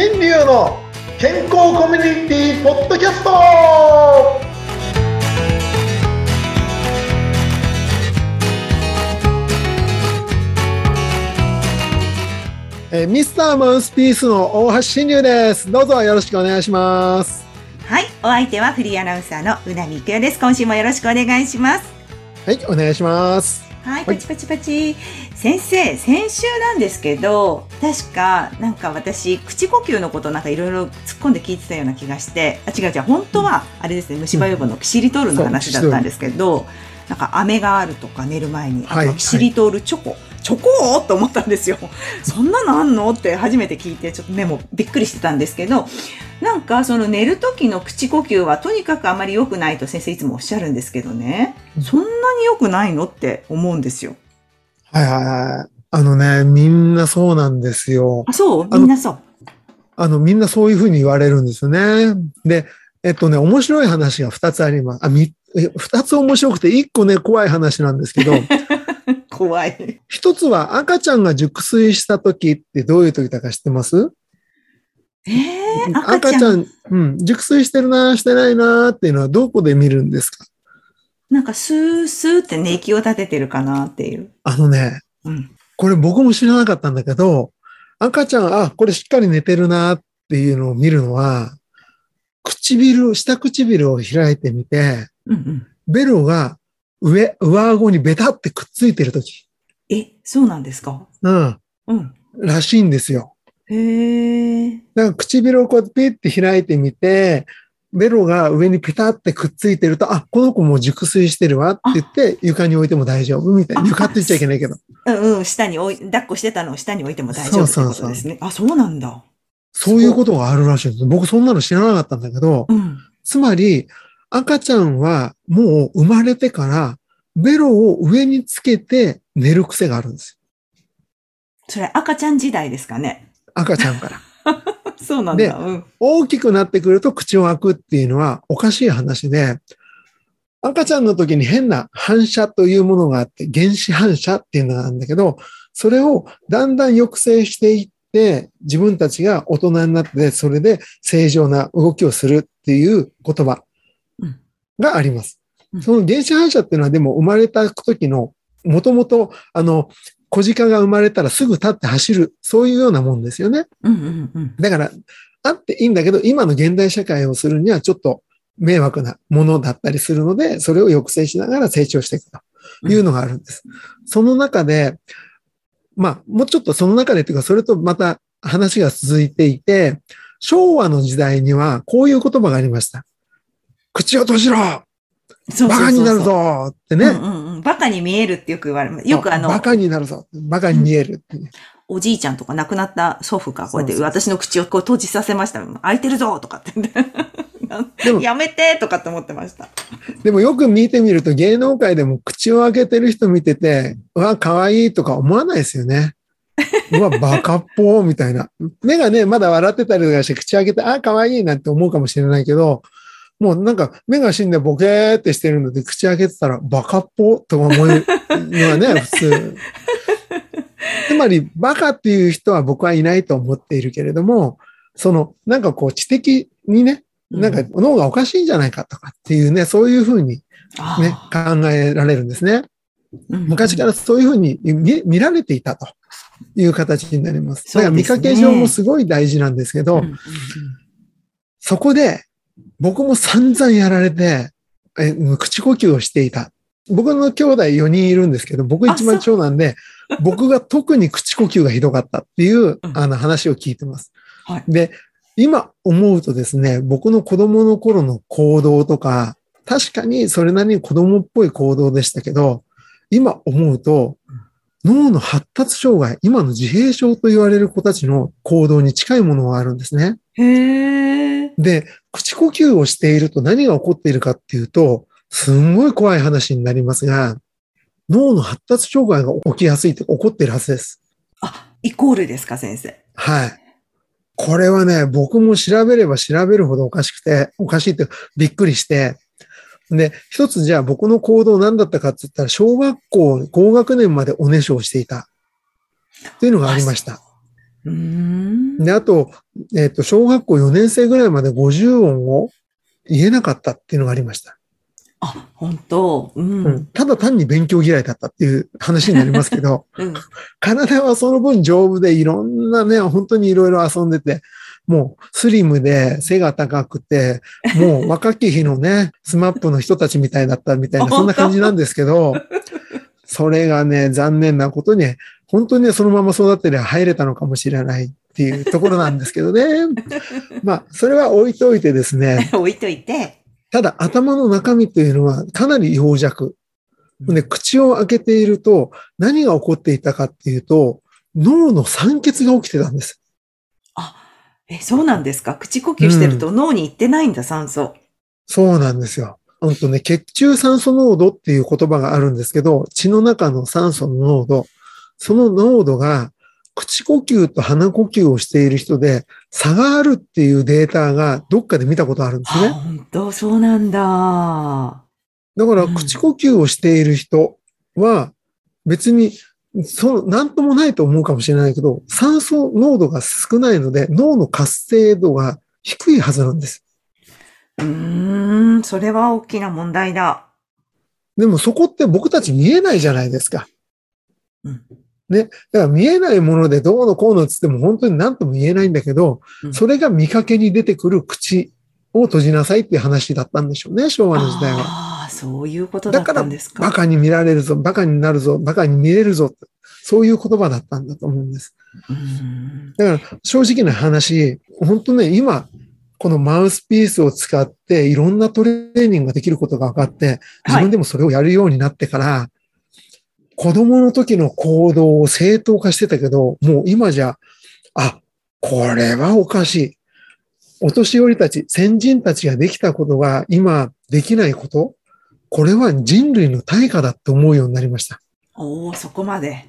新流の健康コミュニティポッドキャストえーミスターマウスピースの大橋新流です。どうぞよろしくお願いします。はい、お相手はフリーアナウンサーのうなみいくよです。今週もよろしくお願いします。はい、お願いします。はい、はいパチパチパチ。先生、先週なんですけど、確か、なんか私、口呼吸のことなんかいろいろ突っ込んで聞いてたような気がして、あ、違う違う、本当は、あれですね、虫歯予防のキシリトールの話だったんですけど、なんか飴があるとか寝る前に、あはいとはキシリトールチョコ。チョコと思ったんですよ。そんなのあんのって初めて聞いて、ちょっと目もびっくりしてたんですけど、なんかその寝る時の口呼吸はとにかくあまり良くないと先生いつもおっしゃるんですけどね、そんなに良くないのって思うんですよ。はいはいはい。あのね、みんなそうなんですよ。あ、そう？みんなそう。あの、みんなそういうふうに言われるんですよね。で、えっとね、面白い話が2つあります。あ、み、え2つ面白くて、1個ね、怖い話なんですけど、怖い。一つは赤ちゃんが熟睡した時ってどういう時だか知ってます？えー、赤ちゃん。ん、うん、熟睡してるな、してないなっていうのはどこで見るんですか？なんかスースーってね、息を立ててるかなっていう。あのね、うん。これ僕も知らなかったんだけど、赤ちゃん、あ、これしっかり寝てるなっていうのを見るのは、唇、下唇を開いてみて、うんうん。ベロが上、上顎にベタってくっついてるとき、え、そうなんですか？うん、うん。らしいんですよ。へえ。だから唇をこうやってピッて開いてみて、ベロが上にペタってくっついてると、あ、この子もう熟睡してるわって言って、床に置いても大丈夫みたいな。あ床って言っちゃいけないけど。うんうん、下に置い、抱っこしてたのを下に置いても大丈夫ってことですね。あ、そうなんだ。そういうことがあるらしいんです。僕そんなの知らなかったんだけど、うん。つまり赤ちゃんはもう生まれてからベロを上につけて寝る癖があるんですそれ赤ちゃん時代ですかね。よ。赤ちゃんから。そうなんでだ。うん。大きくなってくると口を開くっていうのはおかしい話で、赤ちゃんの時に変な反射というものがあって、原子反射っていうのがあるんだけど、それをだんだん抑制していって、自分たちが大人になって、それで正常な動きをするっていう言葉がありますうん。その原子反射っていうのはでも生まれた時の、もともと、あの、小鹿が生まれたらすぐ立って走る、そういうようなもんですよね。うんうんうん。だから、あっていいんだけど、今の現代社会をするにはちょっと迷惑なものだったりするので、それを抑制しながら成長していくというのがあるんです。その中で、まあ、もうちょっとその中でっていうか、それとまた話が続いていて、昭和の時代にはこういう言葉がありました。口を閉じろそうそうそうバカになるぞってね。うんうんうん。バカに見えるってよく言われます。よくあの、バカになるぞ。バカに見えるってね、おじいちゃんとか亡くなった祖父がこうやって私の口をこう閉じさせました。開いてるぞとかって。でもやめてとかって思ってました。でもよく見てみると芸能界でも口を開けてる人見てて、うわ、可愛いとか思わないですよね。うわ、バカっぽーみたいな。目がね、まだ笑ってたりとかして口開けて、あ、可愛いなって思うかもしれないけど、もうなんか目が死んでボケーってしてるので口開けてたらバカっぽとか思うのはね、普通。つまり、バカっていう人は僕はいないと思っているけれども、その、なんかこう知的にね、なんか脳がおかしいんじゃないかとかっていうね、そういうふうにあね、考えられるんですね。昔からそういうふうに見見られていたという形になります。だから見かけ上もすごい大事なんですけど、そこで僕も散々やられて、え口呼吸をしていた。僕の兄弟4人いるんですけど、僕一番長男で、僕が特に口呼吸がひどかったっていう、あの話を聞いてます。はいで、今思うとですね、僕の子供の頃の行動とか、確かにそれなりに子供っぽい行動でしたけど、今思うと、脳の発達障害、今の自閉症と言われる子たちの行動に近いものがあるんですね。へえ。で、口呼吸をしていると何が起こっているかっていうと、すんごい怖い話になりますが、脳の発達障害が起きやすいって起こっているはずです。あ、イコールですか、先生。はい。これはね、僕も調べれば調べるほどおかしくて、おかしいってびっくりして、で、一つじゃあ僕の行動何だったかって言ったら、小学校高学年までおねしょをしていた。というのがありました。で、あと、えっ、と、小学校4年生ぐらいまで50音を言えなかったっていうのがありました。あ、本当うん。うん、ただ単に勉強嫌いだったっていう話になりますけど、うん。体はその分丈夫でいろんなね、本当にいろいろ遊んでて、もうスリムで背が高くて、もう若き日のね、スマップの人たちみたいだったみたいな、そんな感じなんですけど、それがね、残念なことに、本当にねそのまま育ってりゃ入れたのかもしれないっていうところなんですけどね。まあ、それは置いといてですね、置いといて。ただ頭の中身というのはかなり幼弱。で、口を開けていると何が起こっていたかっていうと、脳の酸欠が起きてたんです。あ、え、そうなんですか？口呼吸してると脳に行ってないんだ、酸素。そうなんですよ。本当ね、血中酸素濃度っていう言葉があるんですけど、血の中の酸素の濃度、その濃度が口呼吸と鼻呼吸をしている人で差があるっていうデータがどっかで見たことあるんですあ、ね。本当？そうなんだ。だからうん口呼吸をしている人は別にその、なんともないと思うかもしれないけど、酸素濃度が少ないので脳の活性度が低いはずなんです。うーん、それは大きな問題だ。でもそこって僕たち見えないじゃないですか。うんね。だから見えないものでどうのこうのっつっても本当に何とも言えないんだけど、うんそれが見かけに出てくる口を閉じなさいっていう話だったんでしょうね、昭和の時代は。ああ、そういうことだったんですか。バカに見られるぞ、バカになるぞ、バカに見れるぞ。そういう言葉だったんだと思うんです。だから正直な話、本当ね、今、このマウスピースを使っていろんなトレーニングができることが分かって、自分でもそれをやるようになってから、子供の時の行動を正当化してたけど、もう今じゃ、あ、これはおかしい。お年寄りたち、先人たちができたことが今できないこと、これは人類の対価だって思うようになりました。おお、そこまで。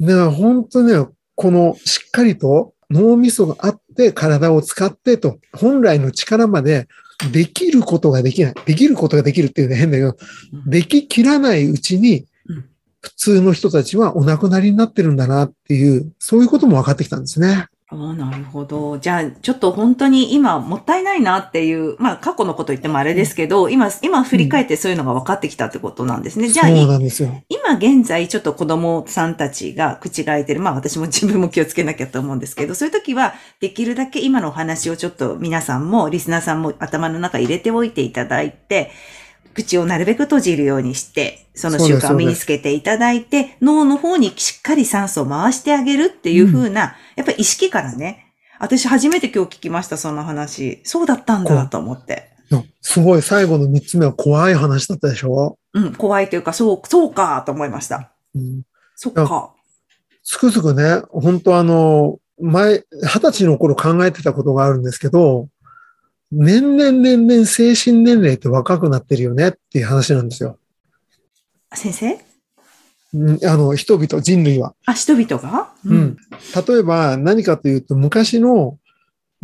だから本当ね、このしっかりと脳みそがあって体を使ってと、本来の力までできることができない。できることができるっていうのは変だけど、うんでききらないうちにうん、普通の人たちはお亡くなりになってるんだなっていう、そういうことも分かってきたんですね。ああ、なるほど。じゃあ、ちょっと本当に今もったいないなっていう、まあ過去のこと言ってもあれですけど、今、今振り返ってそういうのが分かってきたってことなんですね。じゃあ、そうんですよ。今現在ちょっと子供さんたちが口が開いてる。まあ私も自分も気をつけなきゃと思うんですけど、そういう時はできるだけ今のお話をちょっと皆さんもリスナーさんも頭の中入れておいていただいて、口をなるべく閉じるようにして、その習慣を身につけていただいて、脳の方にしっかり酸素を回してあげるっていう風な、やっぱり意識からね、私初めて今日聞きました、その話。そうだったんだと思って。すごい、最後の三つ目は怖い話だったでしょ、うん、怖いというか、そう、そうかと思いました。うん、そっか。つくづくね、本当あの、前、二十歳の頃考えてたことがあるんですけど、年々年々精神年齢って若くなってるよねっていう話なんですよ。先生？うんあの、人々、人類は。あ、人々が？うん。例えば何かというと、昔の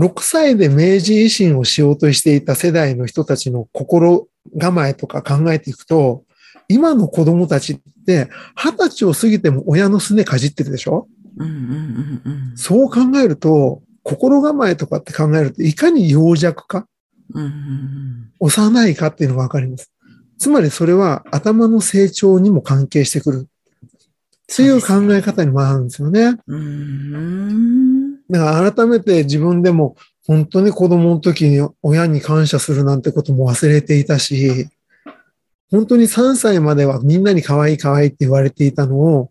6歳で明治維新をしようとしていた世代の人たちの心構えとか考えていくと、今の子供たちって二十歳を過ぎても親のすねかじってるでしょ？うんうんうんうんそう考えると、心構えとかって考えると、いかに幼弱か、うん幼いかっていうのがわかります。つまりそれは頭の成長にも関係してくる。っていう考え方にもあるんですよね。うーん。だから改めて自分でも本当に子供の時に親に感謝するなんてことも忘れていたし、本当に3歳まではみんなに可愛い可愛いって言われていたのを、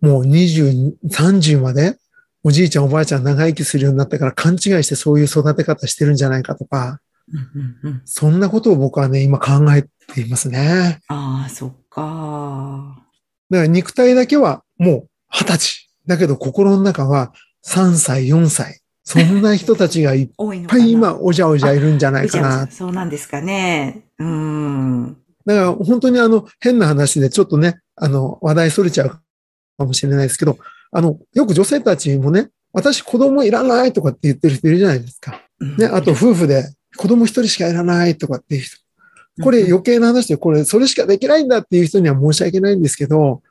もう20、30までおじいちゃんおばあちゃん長生きするようになったから勘違いしてそういう育て方してるんじゃないかとか、うんうんうんそんなことを僕はね、今考えていますね。ああ、そっか。だから肉体だけはもう20歳。だけど心の中は3歳、4歳。そんな人たちがいっ。ぱい 今、おじゃおじゃいるんじゃないうかな。そうなんですかね。うーん。だから本当にあの、変な話でちょっとね、あの、話題それちゃうかもしれないですけど、あの、よく女性たちもね、私子供いらないとかって言ってる人いるじゃないですか。ね、あと夫婦で子供一人しかいらないとかっていう人。これ余計な話で、これそれしかできないんだっていう人には申し訳ないんですけど、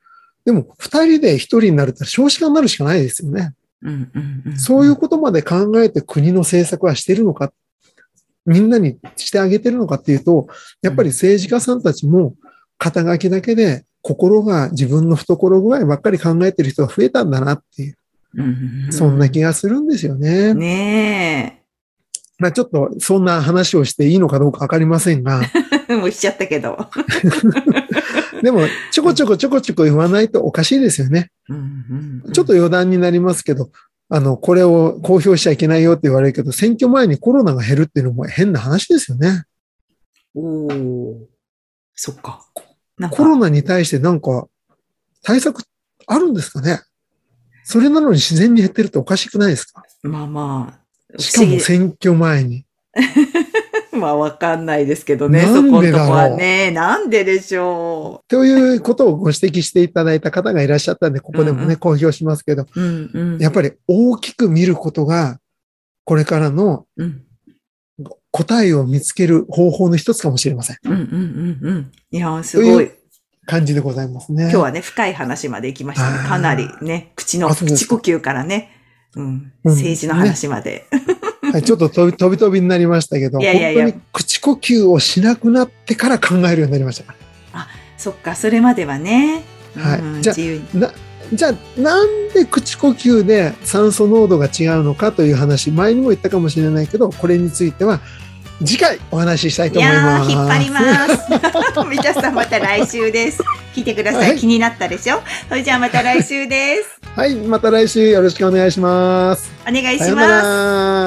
でも二人で一人になるって少子化になるしかないですよね。うんうんうんそういうことまで考えて国の政策はしてるのか、みんなにしてあげてるのかっていうと、やっぱり政治家さんたちも肩書きだけで心が自分の懐具合ばっかり考えてる人が増えたんだなっていう、そんな気がするんですよね。ねまあちょっとそんな話をしていいのかどうかわかりませんが、え。もうしちゃったけど。でもちょこちょこちょこちょこ言わないとおかしいですよね。ちょっと余談になりますけど、あの、これを公表しちゃいけないよって言われるけど、選挙前にコロナが減るっていうのも変な話ですよね。おお。そっか。コロナに対してなんか対策あるんですかね？それなのに自然に減ってるっておかしくないですか？まあまあ、しかも選挙前に。まあわかんないですけどね、なんそこでだろうのとこはね。なんででしょということをご指摘していただいた方がいらっしゃったんで、ここでもね、うんうん公表しますけど、う。うんうん。やっぱり大きく見ることが、これからのうん答えを見つける方法の一つかもしれません。うんうんうんうん。いやー、すごといい。感じでございますね。今日はね、深い話まで行きましたね。かなりね、口の、口呼吸からね、うん、うん政治の話まで。はい、ちょっと飛び 飛び飛びになりましたけど、いやいやいや本当に口呼吸をしなくなってから考えるようになりましたかそっか、それまではね、はいうんじゃあ自由に。ら。なじゃあ、なんで口呼吸で酸素濃度が違うのかという話、前にも言ったかもしれないけど、これについては次回お話ししたいと思います。ー、引っ張ります。みたさんまた来週です。聞いてください。はい気になったでしょ？それじゃあまた来週です。はい、また来週よろしくお願いします。お願いします。